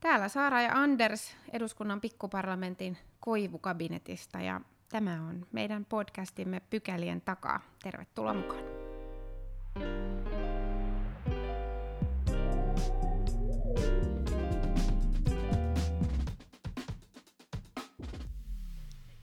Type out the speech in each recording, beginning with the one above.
Täällä Saara ja Anders eduskunnan pikkuparlamentin koivukabinetista ja tämä on meidän podcastimme Pykälien takaa. Tervetuloa mukaan.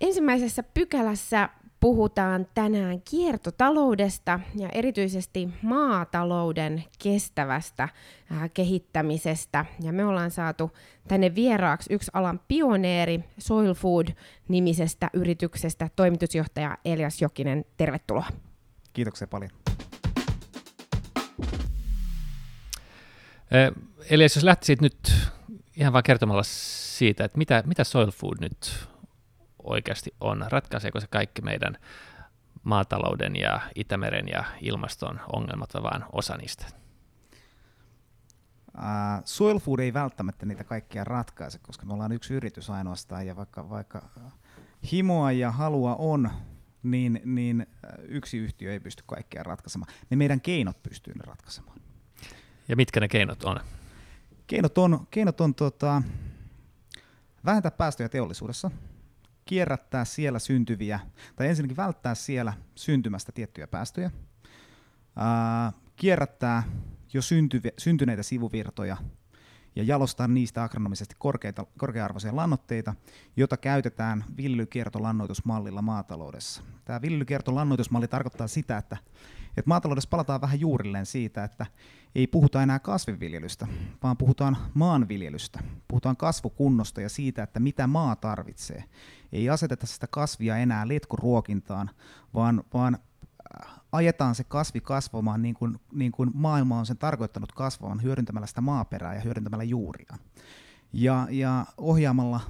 Ensimmäisessä pykälässä puhutaan tänään kiertotaloudesta ja erityisesti maatalouden kestävästä äh, kehittämisestä. Ja me ollaan saatu tänne vieraaksi yksi alan pioneeri Soil Food-nimisestä yrityksestä toimitusjohtaja Elias Jokinen. Tervetuloa. Kiitoksia paljon. Elias, jos lähtisit nyt ihan vain kertomalla siitä, että mitä, mitä Soil Food nyt oikeasti on? Ratkaiseeko se kaikki meidän maatalouden ja Itämeren ja ilmaston ongelmat, vai vain osa niistä? Uh, Soil Food ei välttämättä niitä kaikkia ratkaise, koska me ollaan yksi yritys ainoastaan, ja vaikka, vaikka himoa ja halua on, niin, niin yksi yhtiö ei pysty kaikkea ratkaisemaan. Ne meidän keinot pystyy ne ratkaisemaan. Ja mitkä ne keinot on? Keinot on, keinot on tota, vähentää päästöjä teollisuudessa, kierrättää siellä syntyviä, tai ensinnäkin välttää siellä syntymästä tiettyjä päästöjä, ää, kierrättää jo syntyviä, syntyneitä sivuvirtoja ja jalostaa niistä agronomisesti korkeita, korkea-arvoisia lannoitteita, joita käytetään villykiertolannoitusmallilla maataloudessa. Tämä villykiertolannoitusmalli tarkoittaa sitä, että, että maataloudessa palataan vähän juurilleen siitä, että ei puhuta enää kasvinviljelystä, vaan puhutaan maanviljelystä. Puhutaan kasvukunnosta ja siitä, että mitä maa tarvitsee. Ei aseteta sitä kasvia enää letkuruokintaan, vaan, vaan äh, ajetaan se kasvi kasvamaan niin kuin, niin kuin maailma on sen tarkoittanut kasvamaan hyödyntämällä sitä maaperää ja hyödyntämällä juuria. Ja, ja ohjaamalla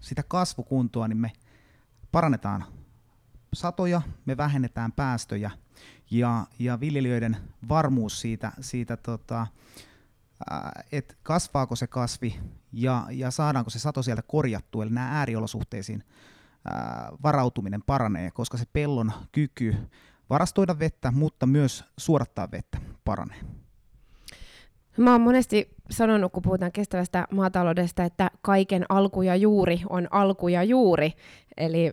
sitä kasvukuntoa, niin me parannetaan satoja, me vähennetään päästöjä ja, ja viljelijöiden varmuus siitä, siitä tota, että kasvaako se kasvi ja, ja saadaanko se sato sieltä korjattua, eli nämä ääriolosuhteisiin ää, varautuminen paranee, koska se pellon kyky varastoida vettä, mutta myös suorattaa vettä paranee. Mä oon monesti sanonut, kun puhutaan kestävästä maataloudesta, että kaiken alku ja juuri on alku ja juuri. Eli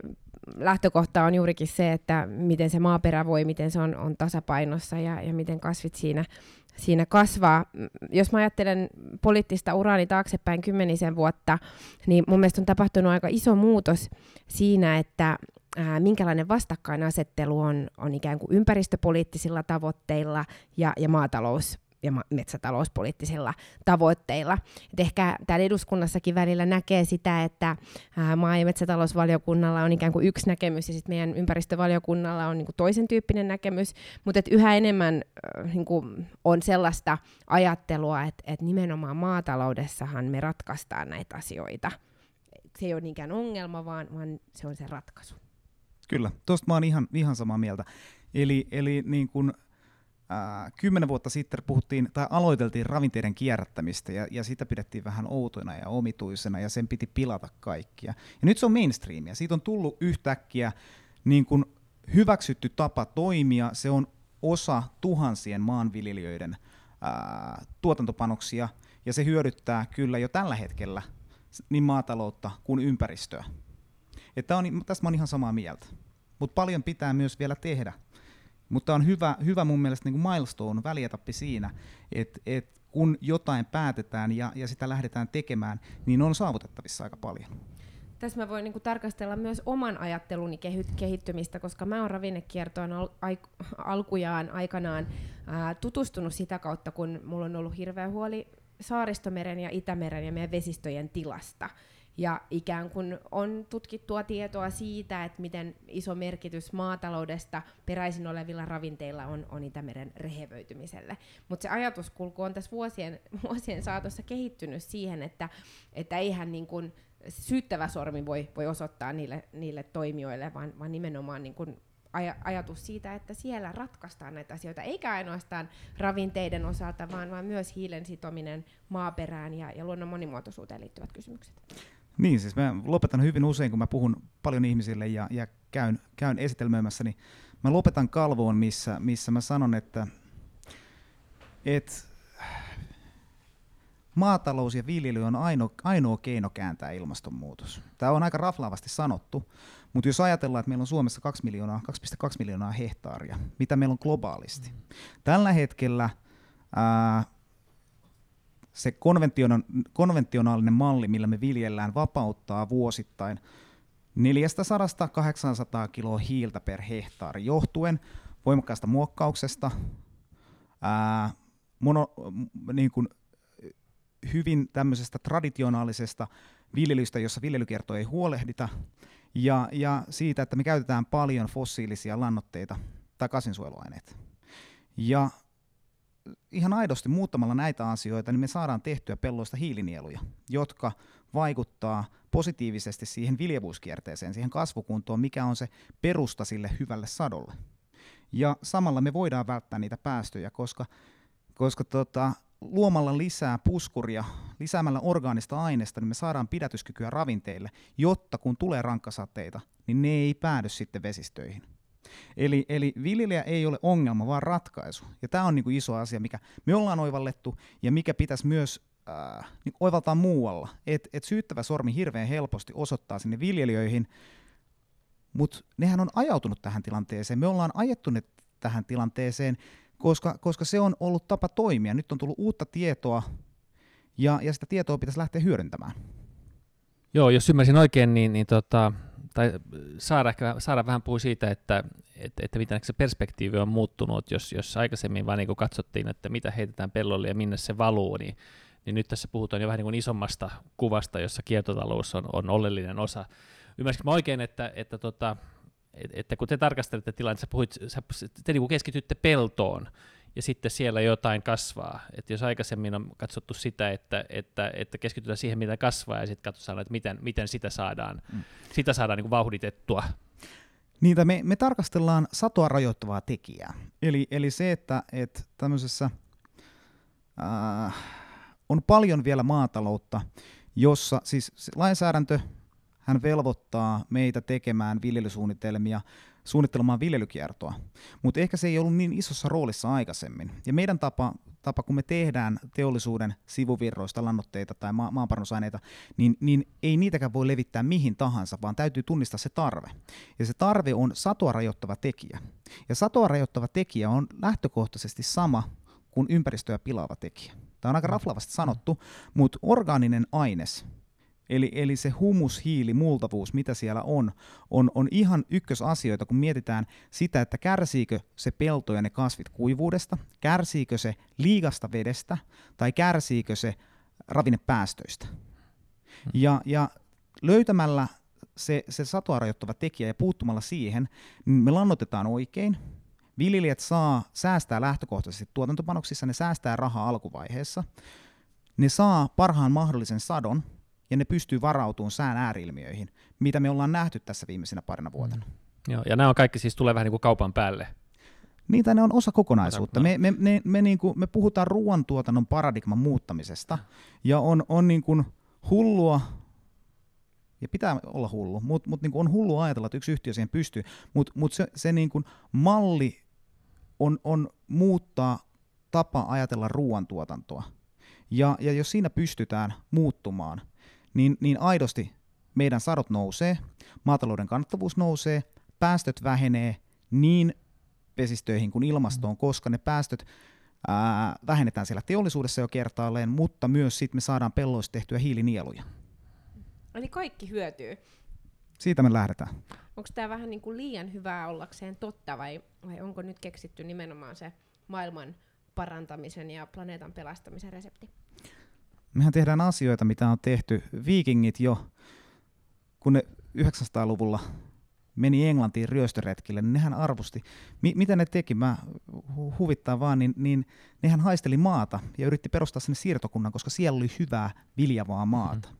lähtökohta on juurikin se, että miten se maaperä voi, miten se on, on tasapainossa ja, ja miten kasvit siinä, siinä kasvaa. Jos mä ajattelen poliittista uraani taaksepäin kymmenisen vuotta, niin mun mielestä on tapahtunut aika iso muutos siinä, että ää, minkälainen vastakkainasettelu on, on ikään kuin ympäristöpoliittisilla tavoitteilla ja, ja maatalous ja metsätalouspoliittisilla tavoitteilla. Et ehkä täällä eduskunnassakin välillä näkee sitä, että maa- ja metsätalousvaliokunnalla on ikään kuin yksi näkemys ja sitten meidän ympäristövaliokunnalla on niin kuin toisen tyyppinen näkemys, mutta et yhä enemmän niin kuin on sellaista ajattelua, että et nimenomaan maataloudessahan me ratkaistaan näitä asioita. Se ei ole niinkään ongelma, vaan, vaan se on se ratkaisu. Kyllä, tuosta mä oon ihan, ihan samaa mieltä. Eli, eli niin kun kymmenen vuotta sitten puhuttiin tai aloiteltiin ravinteiden kierrättämistä ja, ja sitä pidettiin vähän outona ja omituisena ja sen piti pilata kaikkia. Ja nyt se on mainstreamia. Siitä on tullut yhtäkkiä niin kuin hyväksytty tapa toimia. Se on osa tuhansien maanviljelijöiden ää, tuotantopanoksia ja se hyödyttää kyllä jo tällä hetkellä niin maataloutta kuin ympäristöä. Että on, tästä mä oon ihan samaa mieltä. Mutta paljon pitää myös vielä tehdä mutta on hyvä, hyvä mun mielestä niin kuin milestone, välietappi siinä, että et kun jotain päätetään ja, ja sitä lähdetään tekemään, niin on saavutettavissa aika paljon. Tässä mä voin niin kuin, tarkastella myös oman ajatteluni kehittymistä, koska mä oon ravinnekiertoon al- ai- alkujaan aikanaan ää, tutustunut sitä kautta, kun mulla on ollut hirveä huoli Saaristomeren ja Itämeren ja meidän vesistöjen tilasta ja ikään kuin on tutkittua tietoa siitä, että miten iso merkitys maataloudesta peräisin olevilla ravinteilla on, on Itämeren rehevöitymiselle. Mutta se ajatuskulku on tässä vuosien, vuosien saatossa kehittynyt siihen, että, että eihän niin kuin syyttävä sormi voi, voi osoittaa niille, niille toimijoille, vaan, vaan nimenomaan niin kuin aj- ajatus siitä, että siellä ratkaistaan näitä asioita, eikä ainoastaan ravinteiden osalta, vaan, vaan myös hiilen sitominen maaperään ja, ja luonnon monimuotoisuuteen liittyvät kysymykset. Niin, siis mä lopetan hyvin usein, kun mä puhun paljon ihmisille ja, ja käyn, käyn esitelmöimässä, niin mä lopetan kalvoon, missä, missä mä sanon, että et, maatalous ja viljely on ainoa, ainoa keino kääntää ilmastonmuutos. Tämä on aika raflaavasti sanottu, mutta jos ajatellaan, että meillä on Suomessa 2 miljoonaa, 2,2 miljoonaa hehtaaria, mitä meillä on globaalisti. Tällä hetkellä ää, se konventionaalinen malli, millä me viljellään, vapauttaa vuosittain 400-800 kiloa hiiltä per hehtaari, johtuen voimakkaasta muokkauksesta, ää, mono, niin kuin hyvin tämmöisestä traditionaalisesta viljelystä, jossa viljelykierto ei huolehdita, ja, ja siitä, että me käytetään paljon fossiilisia lannoitteita tai kasvinsuojeluaineita. Ja ihan aidosti muuttamalla näitä asioita, niin me saadaan tehtyä pelloista hiilinieluja, jotka vaikuttaa positiivisesti siihen viljevuuskierteeseen, siihen kasvukuntoon, mikä on se perusta sille hyvälle sadolle. Ja samalla me voidaan välttää niitä päästöjä, koska, koska tota, luomalla lisää puskuria, lisäämällä orgaanista aineesta, niin me saadaan pidätyskykyä ravinteille, jotta kun tulee rankkasateita, niin ne ei päädy sitten vesistöihin. Eli, eli viljelijä ei ole ongelma, vaan ratkaisu. Ja tämä on niin kuin iso asia, mikä me ollaan oivallettu ja mikä pitäisi myös äh, niin oivaltaa muualla. Että et syyttävä sormi hirveän helposti osoittaa sinne viljelijöihin, mutta nehän on ajautunut tähän tilanteeseen. Me ollaan ajettu ne tähän tilanteeseen, koska, koska se on ollut tapa toimia. Nyt on tullut uutta tietoa, ja, ja sitä tietoa pitäisi lähteä hyödyntämään. Joo, jos ymmärsin oikein, niin, niin tota, tai saada, ehkä, saada vähän puhua siitä, että, että, että miten se perspektiivi on muuttunut, jos, jos aikaisemmin vain niin katsottiin, että mitä heitetään pellolle ja minne se valuu, niin, niin nyt tässä puhutaan jo vähän niin kuin isommasta kuvasta, jossa kiertotalous on, on oleellinen osa. Ymmärsitkö oikein, että, että, tota, että kun te tarkastelette tilannetta, sä puhuit, sä, te niin keskitytte peltoon, ja sitten siellä jotain kasvaa. Et jos aikaisemmin on katsottu sitä, että, että, että keskitytään siihen, mitä kasvaa, ja sitten katsotaan, että miten, miten sitä saadaan, mm. sitä saadaan niin vauhditettua. Niitä me, me tarkastellaan satoa rajoittavaa tekijää. Eli, eli se, että, että tämmöisessä äh, on paljon vielä maataloutta, jossa siis lainsäädäntö hän velvoittaa meitä tekemään viljelysuunnitelmia suunnittelemaan viljelykiertoa. Mutta ehkä se ei ollut niin isossa roolissa aikaisemmin. Ja meidän tapa, tapa kun me tehdään teollisuuden sivuvirroista lannoitteita tai ma- maanparannusaineita, niin, niin ei niitäkään voi levittää mihin tahansa, vaan täytyy tunnistaa se tarve. Ja se tarve on satoa rajoittava tekijä. Ja satoa rajoittava tekijä on lähtökohtaisesti sama kuin ympäristöä pilaava tekijä. Tämä on aika raflavasti sanottu, mutta orgaaninen aines, Eli, eli se humus, hiili, multavuus, mitä siellä on, on, on ihan ykkösasioita, kun mietitään sitä, että kärsiikö se pelto ja ne kasvit kuivuudesta, kärsiikö se liigasta vedestä tai kärsiikö se ravinnepäästöistä. Hmm. Ja, ja löytämällä se, se satoa rajoittava tekijä ja puuttumalla siihen, niin me lannotetaan oikein, viljelijät saa säästää lähtökohtaisesti tuotantopanoksissa, ne säästää rahaa alkuvaiheessa, ne saa parhaan mahdollisen sadon, ja ne pystyy varautumaan sään ääriilmiöihin, mitä me ollaan nähty tässä viimeisenä parina vuotena. Mm. Joo, ja nämä on kaikki siis tulee vähän niin kuin kaupan päälle. Niitä ne on osa kokonaisuutta. Me, me, me, me, niin kuin, me puhutaan ruoantuotannon paradigman muuttamisesta, ja on, on niin kuin hullua, ja pitää olla hullu, mutta mut niin on hullu ajatella, että yksi yhtiö siihen pystyy, mutta mut se, se niin kuin malli on, on muuttaa tapa ajatella ruoantuotantoa. Ja, ja jos siinä pystytään muuttumaan, niin, niin aidosti meidän sadot nousee, maatalouden kannattavuus nousee, päästöt vähenee niin vesistöihin kuin ilmastoon, mm. koska ne päästöt ää, vähennetään siellä teollisuudessa jo kertaalleen, mutta myös sitten me saadaan pelloista tehtyä hiilinieluja. Eli kaikki hyötyy. Siitä me lähdetään. Onko tämä vähän niin kuin liian hyvää ollakseen totta vai, vai onko nyt keksitty nimenomaan se maailman parantamisen ja planeetan pelastamisen resepti? Mehän tehdään asioita, mitä on tehty. Viikingit jo, kun ne 900-luvulla meni Englantiin ryöstöretkille, niin nehän arvosti. Mi- mitä ne teki, mä huvittaa vaan, niin, niin nehän haisteli maata ja yritti perustaa sinne siirtokunnan, koska siellä oli hyvää viljavaa maata. Mm.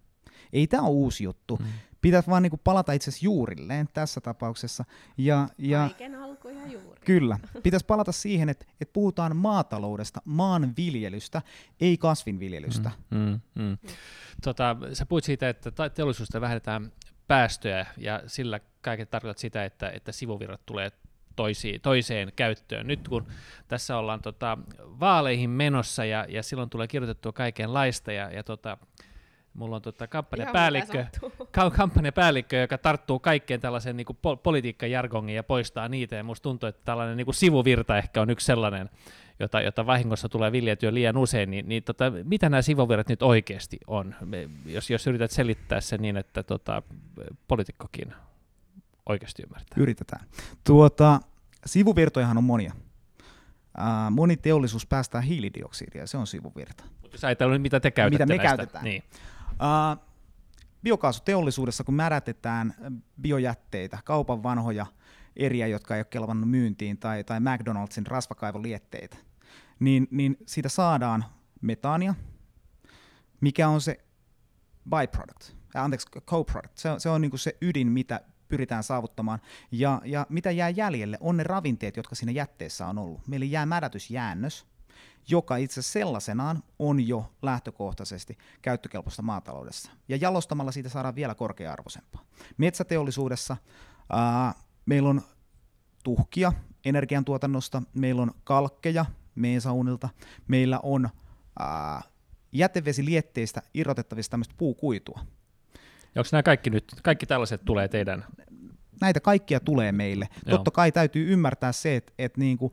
Ei tämä ole uusi juttu. Mm. Pitäisi vaan niinku palata itse asiassa juurilleen tässä tapauksessa. Ja, ja, Kaiken alku ja juuri. Kyllä. Pitäisi palata siihen, että, että puhutaan maataloudesta, maanviljelystä, ei kasvinviljelystä. Mm, mm, mm. Tota, sä puhuit siitä, että teollisuudesta vähennetään päästöjä ja sillä kaiken tarkoitat sitä, että, että sivuvirrat tulee toisi, toiseen käyttöön. Nyt kun tässä ollaan tota, vaaleihin menossa ja, ja silloin tulee kirjoitettua kaikenlaista ja, ja tota, Mulla on tota kampanjapäällikkö, ka- kampanjapäällikkö, joka tarttuu kaikkeen tällaiseen niin po- politiikkajargongiin ja poistaa niitä. Ja musta tuntuu, että tällainen niin kuin sivuvirta ehkä on yksi sellainen, jota, jota vahingossa tulee viljeltyä liian usein. Niin, niin tota, mitä nämä sivuvirrat nyt oikeasti on? Me, jos, jos yrität selittää se niin, että tota, poliitikkokin oikeasti ymmärtää. Yritetään. Tuota, sivuvirtojahan on monia. Moni teollisuus päästää hiilidioksidia, se on sivuvirta. Mutta jos ajatellaan, mitä te käytätte Mitä me näistä. käytetään. Niin. Biokaasuteollisuudessa, kun märätetään biojätteitä, kaupan vanhoja eriä, jotka ei ole kelvannut myyntiin, tai, tai McDonaldsin rasvakaivolietteitä, niin, niin siitä saadaan metaania, mikä on se byproduct, äh, anteeksi, co-product. Se, se on niin se ydin, mitä pyritään saavuttamaan. Ja, ja mitä jää jäljelle, on ne ravinteet, jotka siinä jätteessä on ollut. Meillä jää mädätysjäännös, joka itse sellaisenaan on jo lähtökohtaisesti käyttökelpoista maataloudessa. Ja jalostamalla siitä saadaan vielä korkea-arvoisempaa. Metsäteollisuudessa ää, meillä on tuhkia energiantuotannosta, meillä on kalkkeja meesaunilta, meillä on ää, jätevesilietteistä irrotettavista tämmöistä puukuitua. Ja onko nämä kaikki nyt, kaikki tällaiset tulee teidän? Näitä kaikkia tulee meille. Joo. Totta kai täytyy ymmärtää se, että, että niin kuin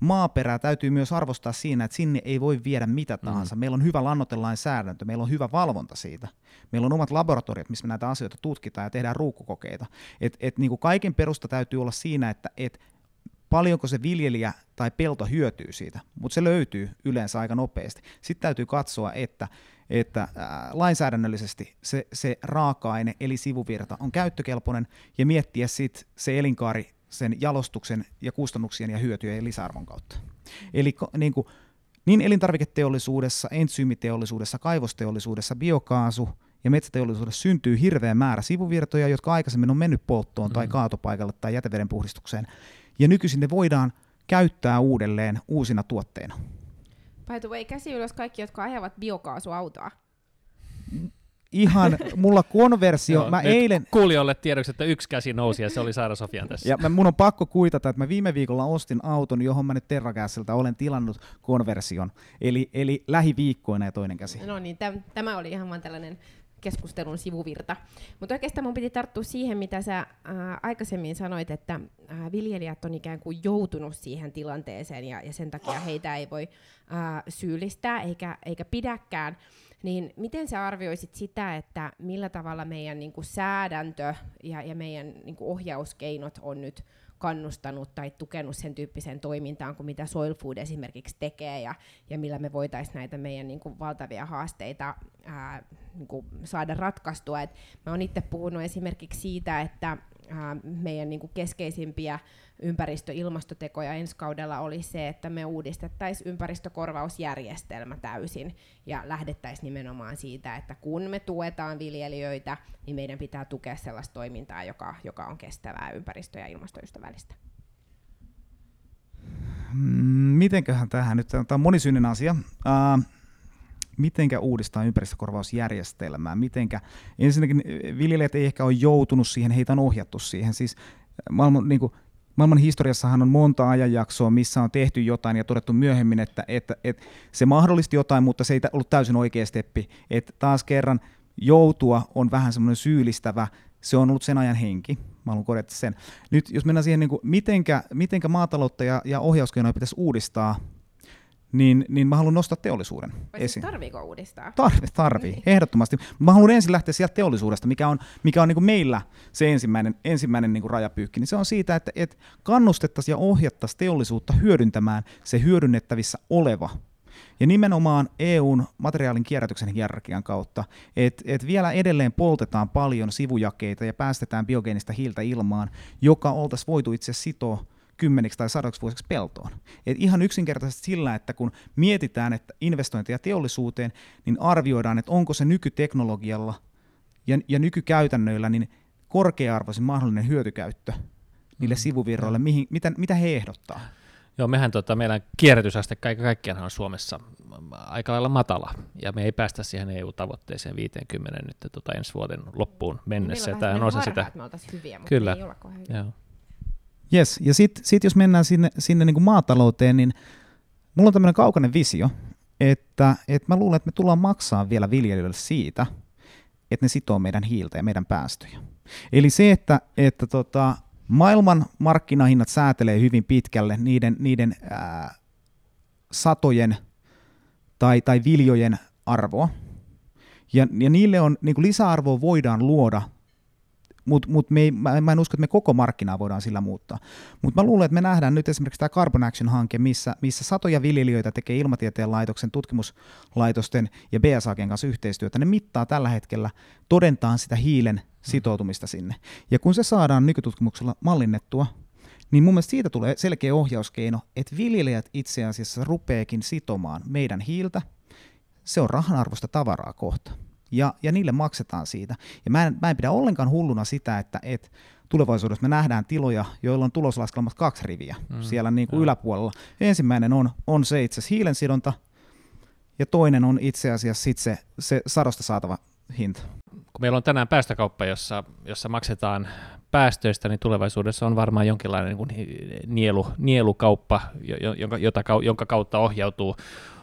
maaperää täytyy myös arvostaa siinä, että sinne ei voi viedä mitä mm. tahansa. Mm. Meillä on hyvä lannotelain meillä on hyvä valvonta siitä. Meillä on omat laboratoriot, missä me näitä asioita tutkitaan ja tehdään ruukkukokeita. Et, et niin kuin kaiken perusta täytyy olla siinä, että et paljonko se viljelijä tai pelto hyötyy siitä, mutta se löytyy yleensä aika nopeasti. Sitten täytyy katsoa, että, että lainsäädännöllisesti se, se raaka-aine eli sivuvirta on käyttökelpoinen ja miettiä sitten se elinkaari sen jalostuksen ja kustannuksien ja hyötyjen ja lisäarvon kautta. Eli niin, kuin, niin elintarviketeollisuudessa, entsyymiteollisuudessa, kaivosteollisuudessa, biokaasu ja metsäteollisuudessa syntyy hirveä määrä sivuvirtoja, jotka aikaisemmin on mennyt polttoon tai mm. kaatopaikalle tai jäteveden puhdistukseen. Ja nykyisin ne voidaan käyttää uudelleen uusina tuotteina. By the way, käsi ylös kaikki, jotka ajavat biokaasuautoa ihan, mulla konversio, Joo, mä eilen... Kuulijoille tiedoksi, että yksi käsi nousi ja se oli Saara Sofian tässä. Ja mä, mun on pakko kuitata, että mä viime viikolla ostin auton, johon mä nyt Terragassilta olen tilannut konversion. Eli, eli lähiviikkoina ja toinen käsi. No niin, täm, tämä oli ihan vaan tällainen keskustelun sivuvirta. Mutta oikeastaan mun piti tarttua siihen, mitä sä ää, aikaisemmin sanoit, että ää, viljelijät on ikään kuin joutunut siihen tilanteeseen ja, ja sen takia heitä ei voi ää, syyllistää eikä, eikä pidäkään. Niin miten sä arvioisit sitä, että millä tavalla meidän niin kuin säädäntö ja, ja meidän niin kuin ohjauskeinot on nyt kannustanut tai tukenut sen tyyppiseen toimintaan kuin mitä Soil Food esimerkiksi tekee ja, ja millä me voitaisiin näitä meidän niin kuin, valtavia haasteita ää, niin kuin, saada ratkaistua. Et mä oon itse puhunut esimerkiksi siitä, että ää, meidän niin kuin, keskeisimpiä ympäristö- ilmastotekoja ensi kaudella oli se, että me uudistettaisiin ympäristökorvausjärjestelmä täysin ja lähdettäisiin nimenomaan siitä, että kun me tuetaan viljelijöitä, niin meidän pitää tukea sellaista toimintaa, joka, joka on kestävää ympäristö- ja ilmastoystävällistä. Mm, mitenköhän tähän nyt, tämä on monisyinen asia. Uh, mitenkä uudistaa ympäristökorvausjärjestelmää, mitenkä, ensinnäkin viljelijät ei ehkä ole joutunut siihen, heitä on ohjattu siihen, siis maailman, niin kuin, maailman historiassahan on monta ajanjaksoa, missä on tehty jotain ja todettu myöhemmin, että, että, että se mahdollisti jotain, mutta se ei ollut täysin oikea steppi. Että taas kerran joutua on vähän semmoinen syyllistävä, se on ollut sen ajan henki. Mä haluan korjata sen. Nyt jos mennään siihen, niin kuin, mitenkä, mitenkä maataloutta ja, ja ohjauskeinoja pitäisi uudistaa, niin, niin mä haluan nostaa teollisuuden Vai siis esiin. tarviiko uudistaa? Tarvi, tarvii, niin. ehdottomasti. Mä haluan ensin lähteä sieltä teollisuudesta, mikä on, mikä on niin kuin meillä se ensimmäinen, ensimmäinen niin kuin rajapyykki. Niin se on siitä, että, että kannustettaisiin ja ohjattaisiin teollisuutta hyödyntämään se hyödynnettävissä oleva ja nimenomaan EUn materiaalin kierrätyksen hierarkian kautta, että et vielä edelleen poltetaan paljon sivujakeita ja päästetään biogeenistä hiiltä ilmaan, joka oltaisiin voitu itse sitoa kymmeniksi tai sadaksi vuosiksi peltoon. Et ihan yksinkertaisesti sillä, että kun mietitään että investointeja teollisuuteen, niin arvioidaan, että onko se nykyteknologialla ja, ja nykykäytännöillä niin korkea-arvoisin mahdollinen hyötykäyttö niille mm. sivuvirroille, mihin, mitä, mitä he ehdottaa. Joo, mehän tota, meidän kierrätysaste kaiken kaikkiaan on Suomessa aika lailla matala, ja me ei päästä siihen EU-tavoitteeseen 50 nyt tota, ensi vuoden loppuun mennessä. Tämä on osa sitä. Me hyviä, mutta Kyllä. ei olla Joo. Yes, ja sitten sit jos mennään sinne, sinne niin kuin maatalouteen, niin mulla on tämmöinen kaukainen visio, että, että mä luulen, että me tullaan maksaa vielä viljelijöille siitä, että ne sitoo meidän hiiltä ja meidän päästöjä. Eli se, että, että tota, maailman markkinahinnat säätelee hyvin pitkälle niiden, niiden ää, satojen tai, tai viljojen arvoa, ja, ja niille on, niin kuin lisäarvoa voidaan luoda mutta mut me mä, mä en usko, että me koko markkinaa voidaan sillä muuttaa. Mutta mä luulen, että me nähdään nyt esimerkiksi tämä Carbon Action-hanke, missä, missä satoja viljelijöitä tekee ilmatieteen laitoksen, tutkimuslaitosten ja BSAGen kanssa yhteistyötä. Ne mittaa tällä hetkellä, todentaa sitä hiilen sitoutumista sinne. Ja kun se saadaan nykytutkimuksella mallinnettua, niin mun mielestä siitä tulee selkeä ohjauskeino, että viljelijät itse asiassa rupeekin sitomaan meidän hiiltä. Se on rahanarvoista tavaraa kohta ja, ja niille maksetaan siitä. Ja mä en, mä en pidä ollenkaan hulluna sitä, että et tulevaisuudessa me nähdään tiloja, joilla on tuloslaskelmat kaksi riviä mm, siellä niin kuin yläpuolella. Ensimmäinen on, on se itse asiassa hiilensidonta, ja toinen on itse asiassa sit se, se sadosta saatava hinta. Kun meillä on tänään päästökauppa, jossa, jossa maksetaan päästöistä, niin tulevaisuudessa on varmaan jonkinlainen niin kuin nielu, nielukauppa, jonka, jota, jonka kautta ohjautuu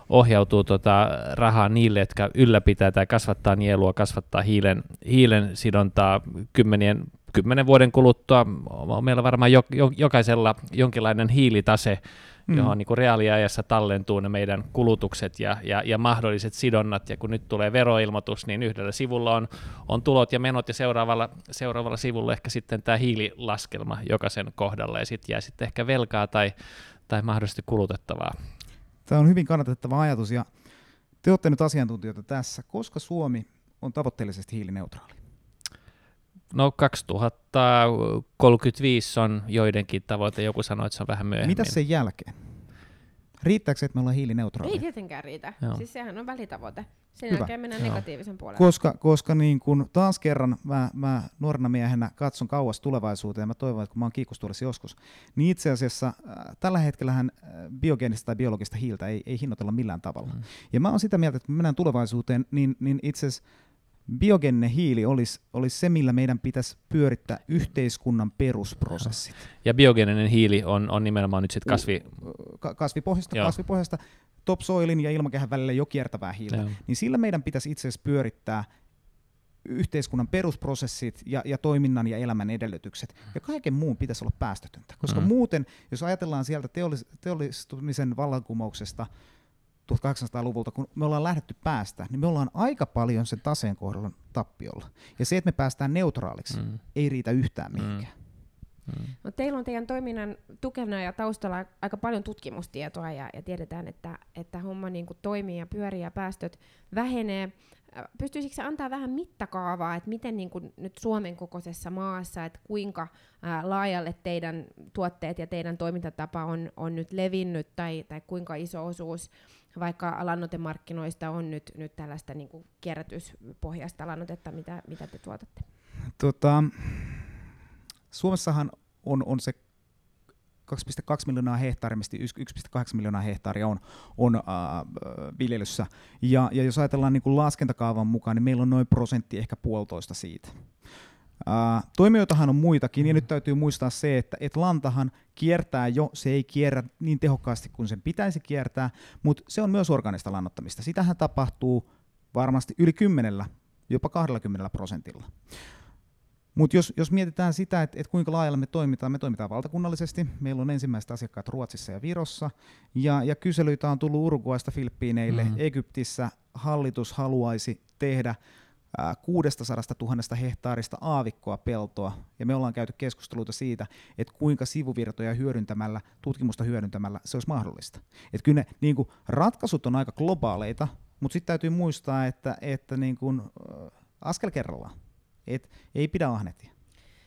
ohjautuu tota rahaa niille, jotka ylläpitää tai kasvattaa nielua, kasvattaa hiilen, hiilen sidontaa kymmenien, kymmenen vuoden kuluttua. On meillä varmaan jo, jo, jokaisella jonkinlainen hiilitase, mm. johon niin reaaliajassa tallentuu ne meidän kulutukset ja, ja, ja mahdolliset sidonnat, ja kun nyt tulee veroilmoitus, niin yhdellä sivulla on, on tulot ja menot, ja seuraavalla, seuraavalla sivulla ehkä sitten tämä hiililaskelma jokaisen kohdalla, ja sitten jää sitten ehkä velkaa tai, tai mahdollisesti kulutettavaa. Tämä on hyvin kannatettava ajatus ja te olette nyt asiantuntijoita tässä. Koska Suomi on tavoitteellisesti hiilineutraali? No 2035 on joidenkin tavoite, joku sanoi, että se on vähän myöhemmin. Mitä sen jälkeen? Riittääkö se, että me ollaan hiilineutraali? Ei tietenkään riitä. Joo. Siis sehän on välitavoite. Sen Hyvä. jälkeen mennään Joo. negatiivisen puolelle. Koska, koska niin kun taas kerran mä, mä nuorena miehenä katson kauas tulevaisuuteen ja mä toivon, että kun mä oon kiikkustuolissa joskus, niin itse asiassa äh, tällä hetkellähän äh, biogeenista tai biologista hiiltä ei, ei hinnoitella millään tavalla. Mm. Ja mä oon sitä mieltä, että kun mennään tulevaisuuteen, niin, niin itse asiassa biogeeninen hiili olisi, olisi se, millä meidän pitäisi pyörittää yhteiskunnan perusprosessit. Ja biogeeninen hiili on, on nimenomaan nyt sitten kasvi... Ka- kasvipohjasta, kasvipohjasta topsoilin ja ilmakehän välillä jo kiertävää hiiltä. Joo. Niin sillä meidän pitäisi itse asiassa pyörittää yhteiskunnan perusprosessit ja, ja toiminnan ja elämän edellytykset. Ja kaiken muun pitäisi olla päästötöntä. Koska mm. muuten, jos ajatellaan sieltä teollis- teollistumisen vallankumouksesta 1800-luvulta, kun me ollaan lähdetty päästä, niin me ollaan aika paljon sen taseen kohdalla tappiolla. Ja se, että me päästään neutraaliksi, mm. ei riitä yhtään mm. mihinkään. Mm. No, teillä on teidän toiminnan tukena ja taustalla aika paljon tutkimustietoa ja, ja tiedetään, että, että homma niin kuin toimii ja pyörii ja päästöt vähenee. Pystyisikö antaa vähän mittakaavaa, että miten niin kuin nyt Suomen kokoisessa maassa, että kuinka ää, laajalle teidän tuotteet ja teidän toimintatapa on, on nyt levinnyt tai, tai kuinka iso osuus vaikka lannoitemarkkinoista on nyt, nyt tällaista niin kuin kierrätyspohjasta lannoitetta, mitä, mitä te tuotatte? Tota, Suomessahan on, on se 2,2 miljoonaa hehtaaria, mistä 1,8 miljoonaa hehtaaria on, on äh, viljelyssä. Ja, ja jos ajatellaan niin kuin laskentakaavan mukaan, niin meillä on noin prosentti, ehkä puolitoista siitä. Uh, toimijoitahan on muitakin, ja nyt täytyy muistaa se, että et lantahan kiertää jo, se ei kierrä niin tehokkaasti kuin sen pitäisi kiertää, mutta se on myös organista lannottamista. Sitähän tapahtuu varmasti yli kymmenellä, jopa 20 prosentilla. Mutta jos, jos mietitään sitä, että et kuinka laajalla me toimitaan, me toimitaan valtakunnallisesti. Meillä on ensimmäiset asiakkaat Ruotsissa ja Virossa, ja, ja kyselyitä on tullut Uruguaysta Filippiineille. Mm. Egyptissä hallitus haluaisi tehdä 600 000 hehtaarista aavikkoa peltoa, ja me ollaan käyty keskusteluita siitä, että kuinka sivuvirtoja hyödyntämällä, tutkimusta hyödyntämällä se olisi mahdollista. Et kyllä ne niin kuin, ratkaisut on aika globaaleita, mutta sitten täytyy muistaa, että, että niin kuin, askel kerrallaan. Et ei pidä ahnetia.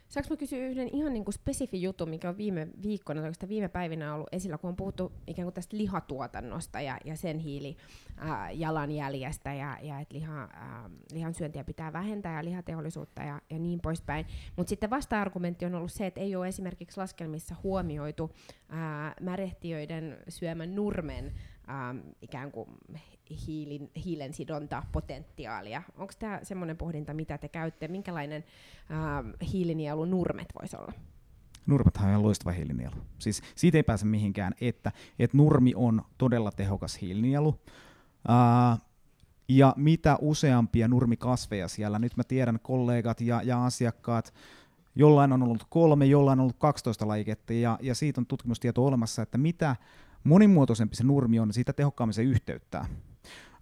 Saanko mä kysyä yhden ihan niin kuin spesifi jutun, mikä on viime viikkoina tai viime päivinä ollut esillä, kun on puhuttu ikään kuin tästä lihatuotannosta ja, ja sen hiilijalanjäljestä ja, ja että liha, lihan syöntiä pitää vähentää ja lihateollisuutta ja, ja niin poispäin. Mutta sitten vasta-argumentti on ollut se, että ei ole esimerkiksi laskelmissa huomioitu ää, märehtiöiden syömän nurmen ähm, ikään kuin hiilin, hiilen potentiaalia. Onko tämä semmoinen pohdinta, mitä te käytte? Minkälainen ähm, hiilinielu nurmet voisi olla? Nurmethan on loistava hiilinielu. Siis siitä ei pääse mihinkään, että, että nurmi on todella tehokas hiilinielu. Uh, ja mitä useampia nurmikasveja siellä, nyt mä tiedän kollegat ja, ja asiakkaat, jollain on ollut kolme, jollain on ollut 12 lajiketta, ja, ja siitä on tutkimustieto olemassa, että mitä monimuotoisempi se nurmi on, siitä tehokkaammin se yhteyttää.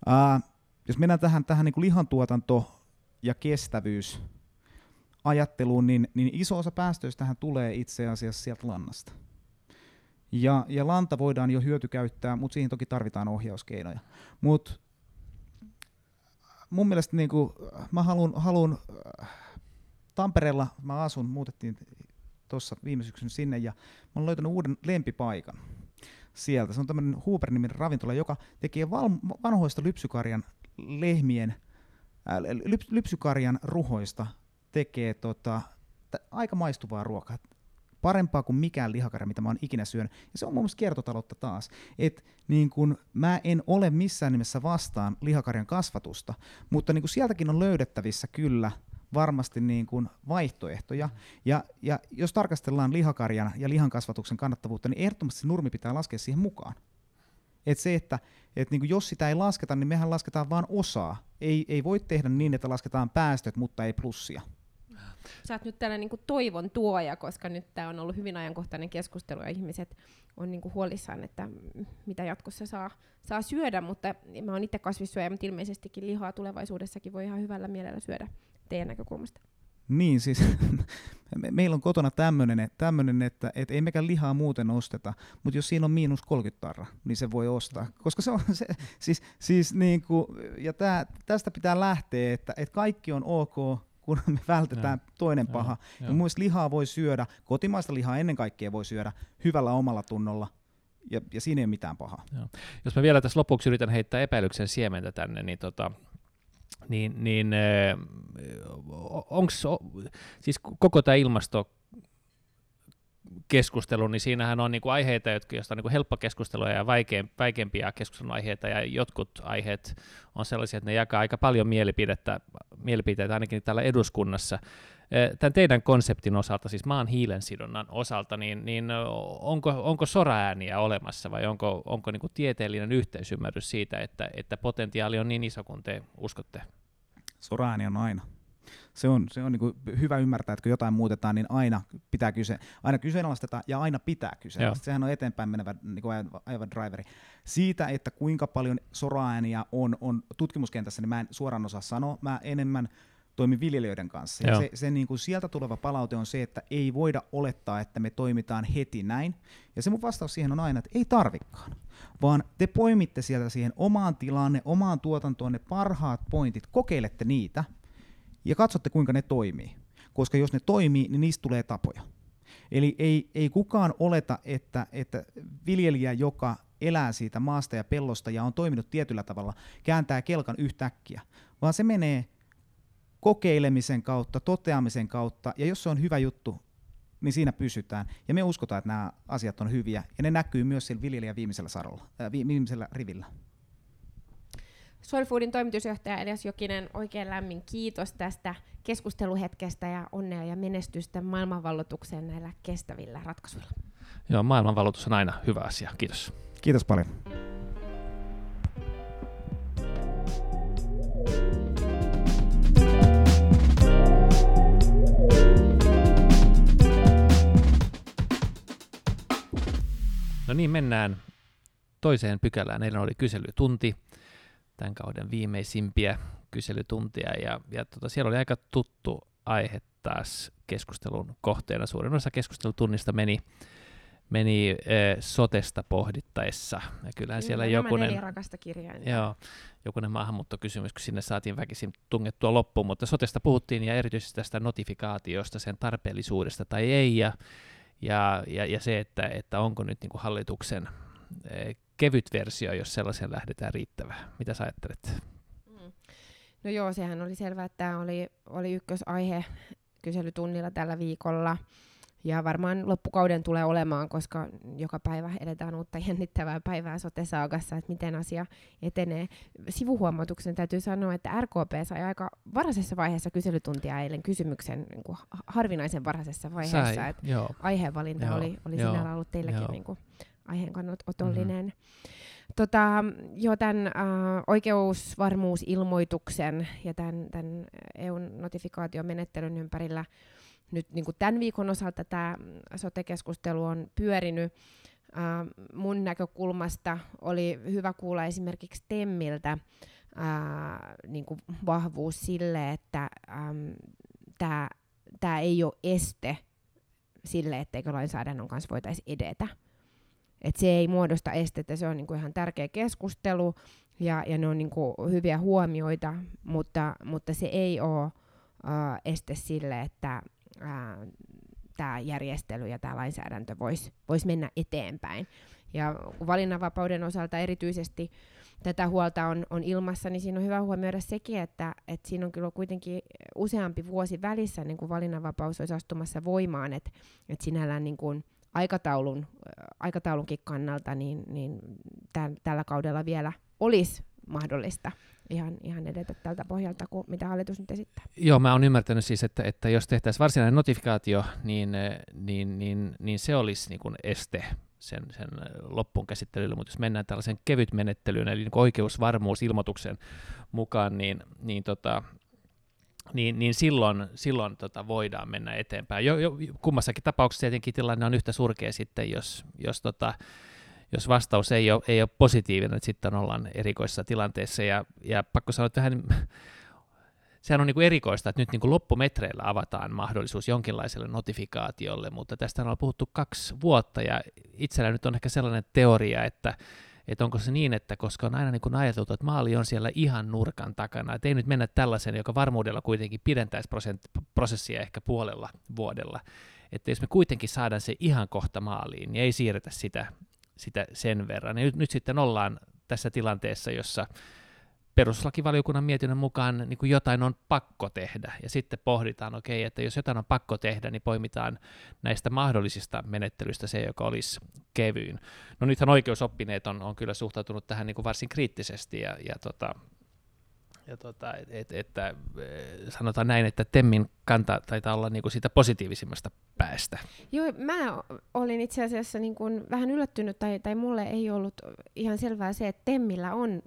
Uh, jos mennään tähän, tähän niin kuin lihantuotanto ja kestävyys ajatteluun, niin, niin iso osa päästöistähän tulee itse asiassa sieltä lannasta. Ja, ja lanta voidaan jo hyötykäyttää, mutta siihen toki tarvitaan ohjauskeinoja. Mutta mun mielestä niin kuin, mä haluan, haluan Tampereella, mä asun, muutettiin tuossa viime syksyn sinne ja mä oon löytänyt uuden lempipaikan sieltä. Se on tämmöinen Huber-niminen ravintola, joka tekee val- vanhoista lypsykarjan lehmien, äh, lyp- lypsykarjan ruhoista tekee tota, t- aika maistuvaa ruokaa. Parempaa kuin mikään lihakarja, mitä mä oon ikinä syönyt. Ja se on mun mielestä kiertotaloutta taas. Et, niin kun, mä en ole missään nimessä vastaan lihakarjan kasvatusta, mutta niin kun sieltäkin on löydettävissä kyllä varmasti niin kuin vaihtoehtoja. Ja, ja jos tarkastellaan lihakarjan ja lihan kasvatuksen kannattavuutta, niin ehdottomasti se nurmi pitää laskea siihen mukaan. Et se, että et niin kuin jos sitä ei lasketa, niin mehän lasketaan vain osaa. Ei, ei voi tehdä niin, että lasketaan päästöt, mutta ei plussia. Sä oot nyt tällainen niin toivon tuoja, koska nyt tämä on ollut hyvin ajankohtainen keskustelu ja ihmiset on niin huolissaan, että mitä jatkossa saa, saa syödä, mutta mä oon itse kasvissyöjä, mutta ilmeisestikin lihaa tulevaisuudessakin voi ihan hyvällä mielellä syödä teidän näkökulmasta. Niin, siis me, meillä on kotona tämmöinen, tämmönen, että et ei mekään lihaa muuten osteta, mutta jos siinä on miinus 30 tarra, niin se voi ostaa. Koska se on se, siis, siis niin kuin, ja tää, tästä pitää lähteä, että et kaikki on ok, kun me vältetään ja, toinen paha. Ja, ja muista lihaa voi syödä, kotimaista lihaa ennen kaikkea voi syödä hyvällä omalla tunnolla, ja, ja siinä ei ole mitään pahaa. Joo. Jos mä vielä tässä lopuksi yritän heittää epäilyksen siementä tänne, niin tota, niin, niin onko siis koko tämä ilmasto keskustelu, niin siinähän on niinku aiheita, joista on niinku helppo keskustella ja vaikeampia keskustelun aiheita, ja jotkut aiheet on sellaisia, että ne jakaa aika paljon mielipidettä, mielipiteitä ainakin täällä eduskunnassa. Tämän teidän konseptin osalta, siis maan hiilensidonnan osalta, niin, niin onko, onko soraääniä olemassa vai onko, onko niin tieteellinen yhteisymmärrys siitä, että, että potentiaali on niin iso kuin te uskotte? Soraääni on aina. Se on, se on niin hyvä ymmärtää, että kun jotain muutetaan, niin aina pitää kyse, aina kyseenalaistetaan ja aina pitää kyseenalaistaa. Sehän on eteenpäin menevä niin kuin ajava driveri. Siitä, että kuinka paljon soraääniä on, on tutkimuskentässä, niin mä en suoraan osaa sanoa. Mä enemmän toimin viljelijöiden kanssa. Ja se, se niin kuin sieltä tuleva palaute on se, että ei voida olettaa, että me toimitaan heti näin. Ja se mun vastaus siihen on aina, että ei tarvikaan. Vaan te poimitte sieltä siihen omaan tilanne, omaan tuotantoon ne parhaat pointit, kokeilette niitä ja katsotte kuinka ne toimii. Koska jos ne toimii, niin niistä tulee tapoja. Eli ei, ei kukaan oleta, että, että viljelijä, joka elää siitä maasta ja pellosta ja on toiminut tietyllä tavalla, kääntää kelkan yhtäkkiä, vaan se menee kokeilemisen kautta, toteamisen kautta, ja jos se on hyvä juttu, niin siinä pysytään. Ja me uskotaan, että nämä asiat on hyviä, ja ne näkyy myös sillä viljelijän viimeisellä sarolla, äh, viimeisellä rivillä. Soil Foodin toimitusjohtaja Elias Jokinen, oikein lämmin kiitos tästä keskusteluhetkestä ja onnea ja menestystä maailmanvallotukseen näillä kestävillä ratkaisuilla. Joo, maailmanvallotus on aina hyvä asia. Kiitos. Kiitos paljon. No niin, mennään toiseen pykälään. Eilen oli kyselytunti, tämän kauden viimeisimpiä kyselytuntia, ja, ja tota, siellä oli aika tuttu aihe taas keskustelun kohteena. Suurin osa keskustelutunnista meni, meni äh, sotesta pohdittaessa. Ja kyllähän Kyllä, siellä jokunen, rakasta joo, jokunen maahanmuuttokysymys, kun sinne saatiin väkisin tungettua loppuun, mutta sotesta puhuttiin ja erityisesti tästä notifikaatiosta, sen tarpeellisuudesta tai ei, ja ja, ja, ja se, että, että onko nyt niin kuin hallituksen eh, kevyt versio, jos sellaisen lähdetään riittävää. Mitä sä ajattelet? Mm. No joo, sehän oli selvää, että tämä oli, oli ykkösaihe kyselytunnilla tällä viikolla. Ja varmaan loppukauden tulee olemaan, koska joka päivä eletään uutta jännittävää päivää sote-saagassa, että miten asia etenee. Sivuhuomautuksen täytyy sanoa, että RKP sai aika varhaisessa vaiheessa kyselytuntia eilen kysymyksen niin kuin harvinaisen varhaisessa vaiheessa, Sai, että joo. aiheenvalinta Joo, oli, oli joo, sinällä ollut teilläkin joo. niin kuin aiheen kannotollinen. Mm-hmm. Tota, jo tämän äh, oikeusvarmuusilmoituksen ja tämän, tämän EUn notifikaatiomenettelyn ympärillä nyt niin kuin tämän viikon osalta tämä sote-keskustelu on pyörinyt. Äh, mun näkökulmasta oli hyvä kuulla esimerkiksi Temmiltä äh, niin kuin vahvuus sille, että ähm, tämä tämä ei ole este sille, etteikö lainsäädännön kanssa voitaisiin edetä. Et se ei muodosta estettä, se on niinku ihan tärkeä keskustelu ja, ja ne on niinku hyviä huomioita, mutta, mutta se ei ole uh, este sille, että tämä järjestely ja tämä lainsäädäntö voisi vois mennä eteenpäin. Ja kun valinnanvapauden osalta erityisesti tätä huolta on, on ilmassa, niin siinä on hyvä huomioida sekin, että, että siinä on kyllä kuitenkin useampi vuosi välissä niin kuin valinnanvapaus olisi astumassa voimaan, että, että sinällään niin kuin aikataulun, aikataulunkin kannalta niin, niin tämän, tällä kaudella vielä olisi mahdollista ihan, ihan edetä tältä pohjalta, kuin mitä hallitus nyt esittää. Joo, mä oon ymmärtänyt siis, että, että jos tehtäisiin varsinainen notifikaatio, niin, niin, niin, niin se olisi niin kuin este sen, sen loppuun käsittelylle, mutta jos mennään tällaisen kevyt menettelyyn, eli niin oikeusvarmuusilmoituksen mukaan, niin, niin, tota, niin, niin silloin, silloin tota voidaan mennä eteenpäin. Jo, jo, kummassakin tapauksessa tietenkin tilanne on yhtä surkea sitten, jos, jos, tota, jos vastaus ei ole, ei ole positiivinen, että sitten ollaan erikoisessa tilanteessa. Ja, ja pakko sanoa, että vähän sehän on niin kuin erikoista, että nyt niin kuin loppumetreillä avataan mahdollisuus jonkinlaiselle notifikaatiolle, mutta tästä on puhuttu kaksi vuotta, ja itsellä nyt on ehkä sellainen teoria, että, että onko se niin, että koska on aina niin kuin ajateltu, että maali on siellä ihan nurkan takana, että ei nyt mennä tällaisen, joka varmuudella kuitenkin pidentäisi prosessia ehkä puolella vuodella, että jos me kuitenkin saadaan se ihan kohta maaliin, niin ei siirretä sitä, sitä sen verran. Ja nyt, nyt sitten ollaan tässä tilanteessa, jossa perustuslakivaliokunnan mietinnön mukaan niin kuin jotain on pakko tehdä, ja sitten pohditaan, okei, okay, että jos jotain on pakko tehdä, niin poimitaan näistä mahdollisista menettelyistä se, joka olisi kevyin. No nythän oikeusoppineet on, on kyllä suhtautunut tähän niin kuin varsin kriittisesti, ja, ja tota, ja tota, et, et, että sanotaan näin, että Temmin kanta taitaa olla niin kuin siitä positiivisimmasta päästä. Joo, mä olin itse asiassa niin kuin vähän yllättynyt, tai, tai mulle ei ollut ihan selvää se, että Temmillä on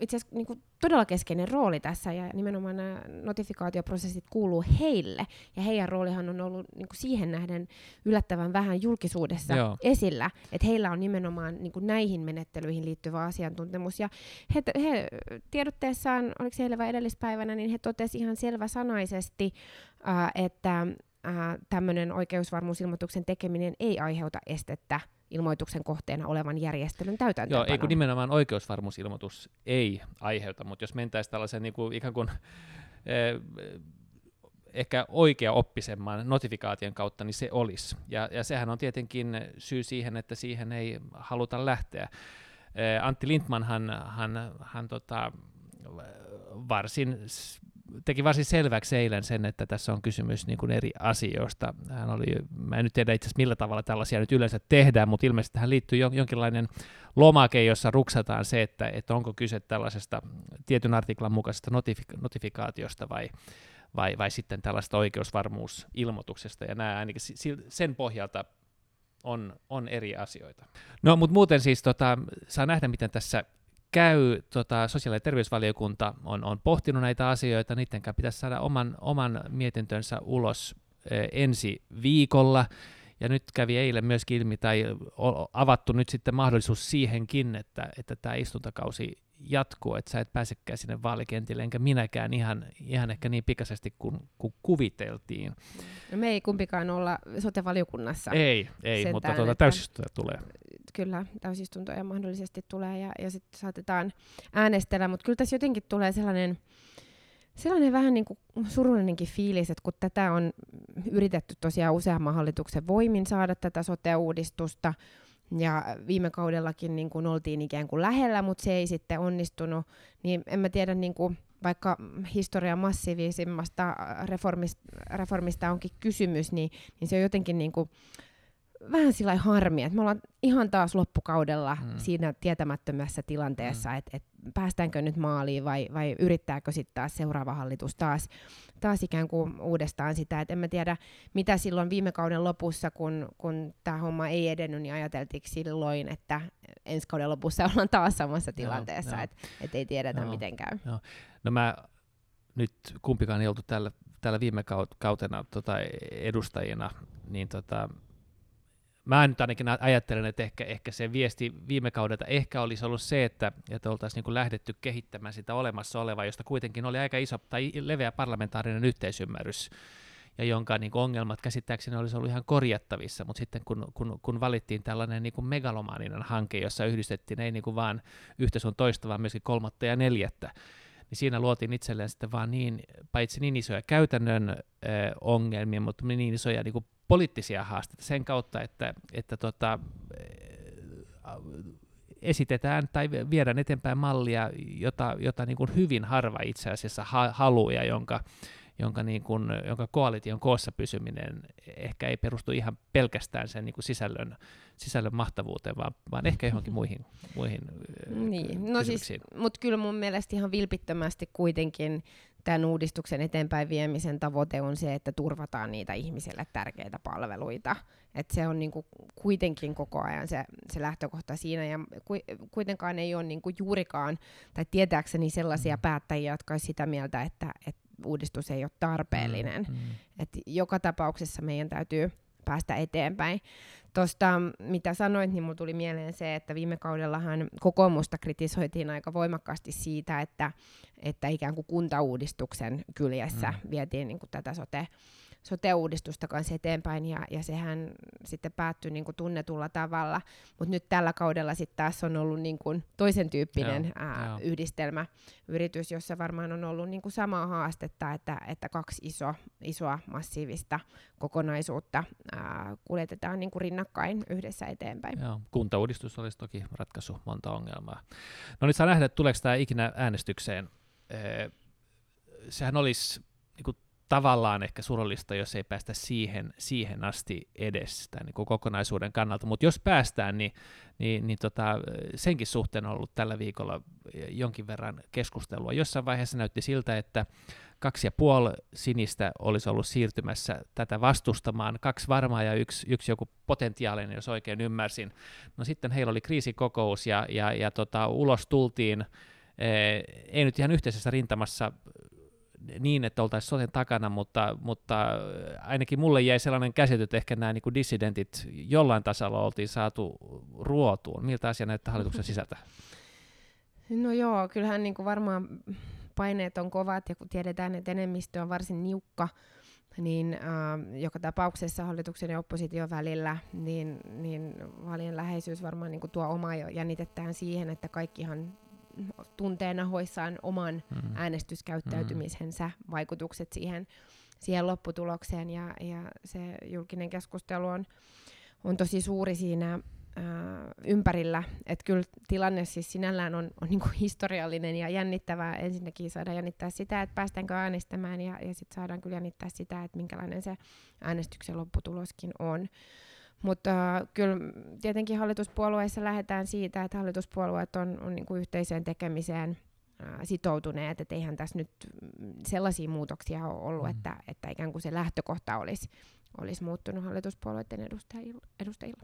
itse asiassa niin kuin todella keskeinen rooli tässä, ja nimenomaan nämä notifikaatioprosessit kuuluu heille, ja heidän roolihan on ollut niin kuin siihen nähden yllättävän vähän julkisuudessa Joo. esillä, että heillä on nimenomaan niin kuin näihin menettelyihin liittyvä asiantuntemus, ja he, he tiedotteessaan, oliko se eilen vai edellispäivänä, niin he totesivat ihan selväsanaisesti, äh, että äh, tämmöinen oikeusvarmuusilmoituksen tekeminen ei aiheuta estettä ilmoituksen kohteena olevan järjestelyn täytäntöönpanoon. Joo, ei kun nimenomaan oikeusvarmuusilmoitus ei aiheuta, mutta jos mentäisiin tällaisen niin kuin, ikään kuin eh, ehkä oikea oppisemman notifikaation kautta, niin se olisi. Ja, ja sehän on tietenkin syy siihen, että siihen ei haluta lähteä. Eh, Antti Lindman hän, hän, hän tota, varsin teki varsin selväksi eilen sen, että tässä on kysymys niin kuin eri asioista. Hän oli, mä en nyt tiedä itse asiassa millä tavalla tällaisia nyt yleensä tehdään, mutta ilmeisesti tähän liittyy jonkinlainen lomake, jossa ruksataan se, että, että onko kyse tällaisesta tietyn artiklan mukaisesta notifika- notifikaatiosta vai, vai, vai sitten tällaista oikeusvarmuusilmoituksesta, ja nämä ainakin sen pohjalta on, on eri asioita. No, mutta muuten siis tota, saa nähdä, miten tässä käy, tota, sosiaali- ja terveysvaliokunta on, on pohtinut näitä asioita, niiden pitäisi saada oman, oman mietintönsä ulos e, ensi viikolla, ja nyt kävi eilen myöskin ilmi, tai avattu nyt sitten mahdollisuus siihenkin, että, että tämä istuntokausi jatkuu, että sä et pääsekään sinne vaalikentille, enkä minäkään ihan, ihan ehkä niin pikaisesti kuin, kuin kuviteltiin. No me ei kumpikaan olla sote-valiokunnassa. Ei, ei mutta tuota täysistuntoja tulee. Kyllä, täysistuntoja mahdollisesti tulee ja, ja sitten saatetaan äänestellä, mutta kyllä tässä jotenkin tulee sellainen, sellainen vähän niin kuin surullinenkin fiilis, että kun tätä on yritetty tosiaan useamman hallituksen voimin saada tätä sote-uudistusta, ja viime kaudellakin niin kuin oltiin ikään kuin lähellä, mutta se ei sitten onnistunut, niin en mä tiedä, niin kuin, vaikka historian massiivisimmasta reformista, reformista onkin kysymys, niin, niin se on jotenkin niin kuin, vähän sillä harmi, että me ollaan ihan taas loppukaudella hmm. siinä tietämättömässä tilanteessa, hmm. että et päästäänkö nyt maaliin vai, vai yrittääkö sitten taas seuraava hallitus taas, taas ikään kuin uudestaan sitä, että en mä tiedä mitä silloin viime kauden lopussa, kun, kun tämä homma ei edennyt, niin ajateltiinko silloin, että ensi kauden lopussa ollaan taas samassa tilanteessa, että et ei tiedetä joo, miten käy. Joo. No mä nyt kumpikaan ei oltu tällä, tällä viime kautena tota, edustajina, niin tota, mä nyt ainakin ajattelen, että ehkä, ehkä se viesti viime kaudelta ehkä olisi ollut se, että, että oltaisiin niin lähdetty kehittämään sitä olemassa olevaa, josta kuitenkin oli aika iso tai leveä parlamentaarinen yhteisymmärrys, ja jonka niin kuin ongelmat käsittääkseni olisi ollut ihan korjattavissa, mutta sitten kun, kun, kun valittiin tällainen niin kuin megalomaaninen hanke, jossa yhdistettiin ei niin kuin vaan yhtä sun toista, vaan myöskin kolmatta ja neljättä, niin siinä luotiin itselleen sitten vaan niin, paitsi niin isoja käytännön ö, ongelmia, mutta niin isoja niin kuin poliittisia haasteita sen kautta, että, että tota, esitetään tai viedään eteenpäin mallia, jota, jota niin kuin hyvin harva itse asiassa ha- haluaa ja jonka, jonka, niin kuin, jonka koalition koossa pysyminen ehkä ei perustu ihan pelkästään sen niin kuin sisällön, sisällön mahtavuuteen, vaan, vaan ehkä johonkin muihin, muihin niin. no siis, Mutta kyllä mun mielestä ihan vilpittömästi kuitenkin tämän uudistuksen eteenpäin viemisen tavoite on se, että turvataan niitä ihmisille tärkeitä palveluita. Et se on niinku kuitenkin koko ajan se, se lähtökohta siinä, ja ku, kuitenkaan ei ole niinku juurikaan, tai tietääkseni sellaisia mm. päättäjiä, jotka olisivat sitä mieltä, että, että uudistus ei ole tarpeellinen. Mm, mm. Et joka tapauksessa meidän täytyy päästä eteenpäin. Tuosta, mitä sanoit, niin mulla tuli mieleen se, että viime kaudellahan kokoomusta kritisoitiin aika voimakkaasti siitä, että, että ikään kuin kuntauudistuksen kyljessä mm. vietiin niin kuin tätä sote, sote-uudistusta kanssa eteenpäin, ja, ja sehän sitten päättyi niin kuin tunnetulla tavalla, mutta nyt tällä kaudella sitten taas on ollut niin kuin toisen tyyppinen joo, ää, joo. yhdistelmäyritys, jossa varmaan on ollut niin kuin samaa haastetta, että, että kaksi iso, isoa massiivista kokonaisuutta ää, kuljetetaan niin kuin rinnakkain yhdessä eteenpäin. Joo, kuntauudistus olisi toki ratkaisu monta ongelmaa. No nyt saa nähdä, että tuleeko tämä ikinä äänestykseen. Sehän olisi niin kuin tavallaan ehkä surullista, jos ei päästä siihen, siihen asti edes tämän niin kokonaisuuden kannalta, mutta jos päästään, niin, niin, niin tota, senkin suhteen on ollut tällä viikolla jonkin verran keskustelua. Jossain vaiheessa näytti siltä, että kaksi ja puoli sinistä olisi ollut siirtymässä tätä vastustamaan, kaksi varmaa ja yksi, yksi joku potentiaalinen, jos oikein ymmärsin. No sitten heillä oli kriisikokous ja, ja, ja tota, ulos tultiin, ei nyt ihan yhteisessä rintamassa niin, että oltaisiin soten takana, mutta, mutta ainakin mulle jäi sellainen käsitys, että ehkä nämä niin dissidentit jollain tasolla oltiin saatu ruotuun. Miltä asia näyttää hallituksen sisältä? No joo, kyllähän niin kuin varmaan paineet on kovat ja kun tiedetään, että enemmistö on varsin niukka, niin äh, joka tapauksessa hallituksen ja opposition välillä, niin, niin vaalien läheisyys varmaan niin kuin tuo omaa jännitettään siihen, että kaikkihan tuntee nahoissaan oman mm. äänestyskäyttäytymisensä mm. vaikutukset siihen, siihen lopputulokseen ja, ja se julkinen keskustelu on, on tosi suuri siinä ää, ympärillä. Että kyllä tilanne siis sinällään on, on niinku historiallinen ja jännittävää. Ensinnäkin saadaan jännittää sitä, että päästäänkö äänestämään ja, ja sitten saadaan kyllä jännittää sitä, että minkälainen se äänestyksen lopputuloskin on. Mutta kyllä tietenkin hallituspuolueissa lähdetään siitä, että hallituspuolueet on, on niin kuin yhteiseen tekemiseen uh, sitoutuneet, että eihän tässä nyt sellaisia muutoksia ole ollut, mm. että, että ikään kuin se lähtökohta olisi, olisi muuttunut hallituspuolueiden edustajilla. edustajilla.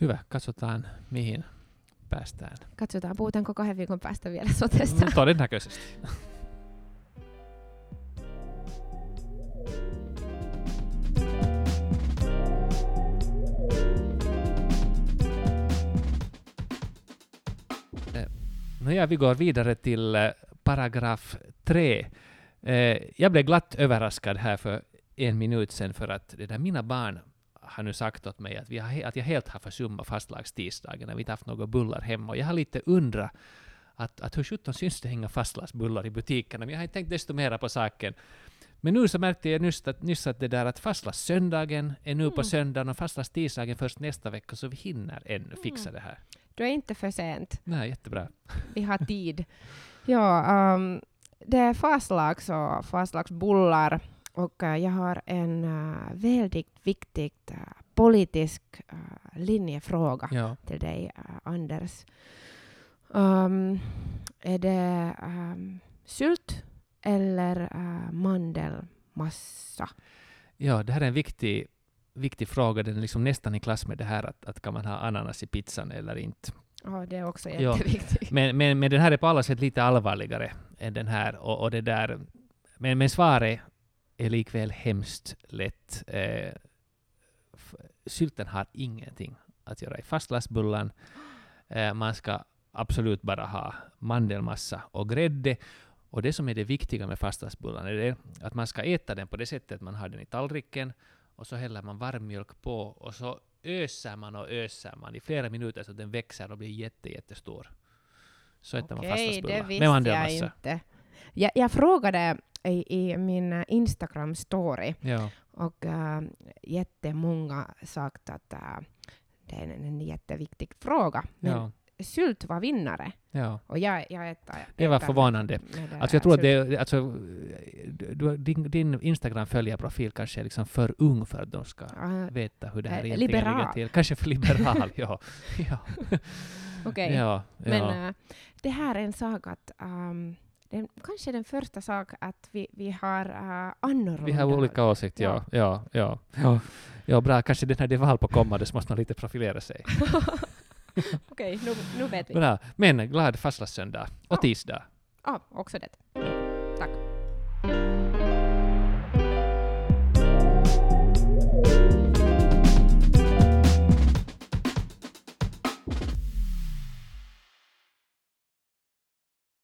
Hyvä, katsotaan mihin päästään. Katsotaan, puhutaanko kahden viikon päästä vielä sotesta. No, todennäköisesti. ja, vi går vidare till eh, paragraf 3. Eh, jag blev glatt överraskad här för en minut sedan för att det där mina barn har nu sagt åt mig att, vi har, att jag helt har försummat fastlagstidsdagen när vi inte haft några bullar hemma. Och jag har lite undrat att, att hur sjutton syns det hänga fastlagsbullar i butikerna? Men jag har inte tänkt desto mera på saken. Men nu så märkte jag nyss att, nyss att det där att fastlagssöndagen är nu mm. på söndagen och fastlagstidsdagen först nästa vecka, så vi hinner ännu fixa mm. det här. Du är inte för sent. Nej, jättebra. Vi har tid. Ja, um, det är fastlags och fastlagsbullar och uh, jag har en uh, väldigt viktig uh, politisk linjefråga Ja. till dig, Anders. Um, är det um, sylt eller mandelmassa? ja, det här är en viktig, viktig fråga. Den är liksom nästan i klass med det här att, att kan man ha ananas i pizzan eller inte. Ja, det är också Ja. jätteviktigt. Men, men, men den här är på alla sätt lite allvarligare än den här. Och, och det där, men, men svaret är likväl hemskt lätt. Eh, sylten har ingenting att göra i fastlagsbullan. Eh, man ska absolut bara ha mandelmassa och grädde. Och det som är det viktiga med fastlagsbullan är det att man ska äta den på det sättet att man har den i tallriken och så häller man varm mjölk på och så öser man och öser man i flera minuter så att den växer och blir jätte, jättestor. Så äter man Okej, fastlagsbullar det med visste jag inte. Jag, jag frågade i, i min Instagram-story Ja, och uh, jättemånga sagt att uh, det är en, en jätteviktig fråga. Men ja, sylt var vinnare ja. och jag, jag äter, Det var förvånande. Alltså jag tror att det, alltså, din, din Instagram-följarprofil kanske är liksom för ung för att de ska Ah, veta hur det här Eh, egentligen liberal. ligger till. Kanske för liberal, ja. ja. Okej. ja, Men ja. eh, det här är en sak att um, den, kanske den första sak att vi, vi har uh, annorlunda. Vi har olika åsikter, ja. Ja, ja, ja. ja, bra. Kanske den här det är val på kommande så måste man lite profilera sig. Okej, nu, nu vet vi. Bra. Men glad fastlagssöndag och Ja. tisdag. Ja, också det. Tack.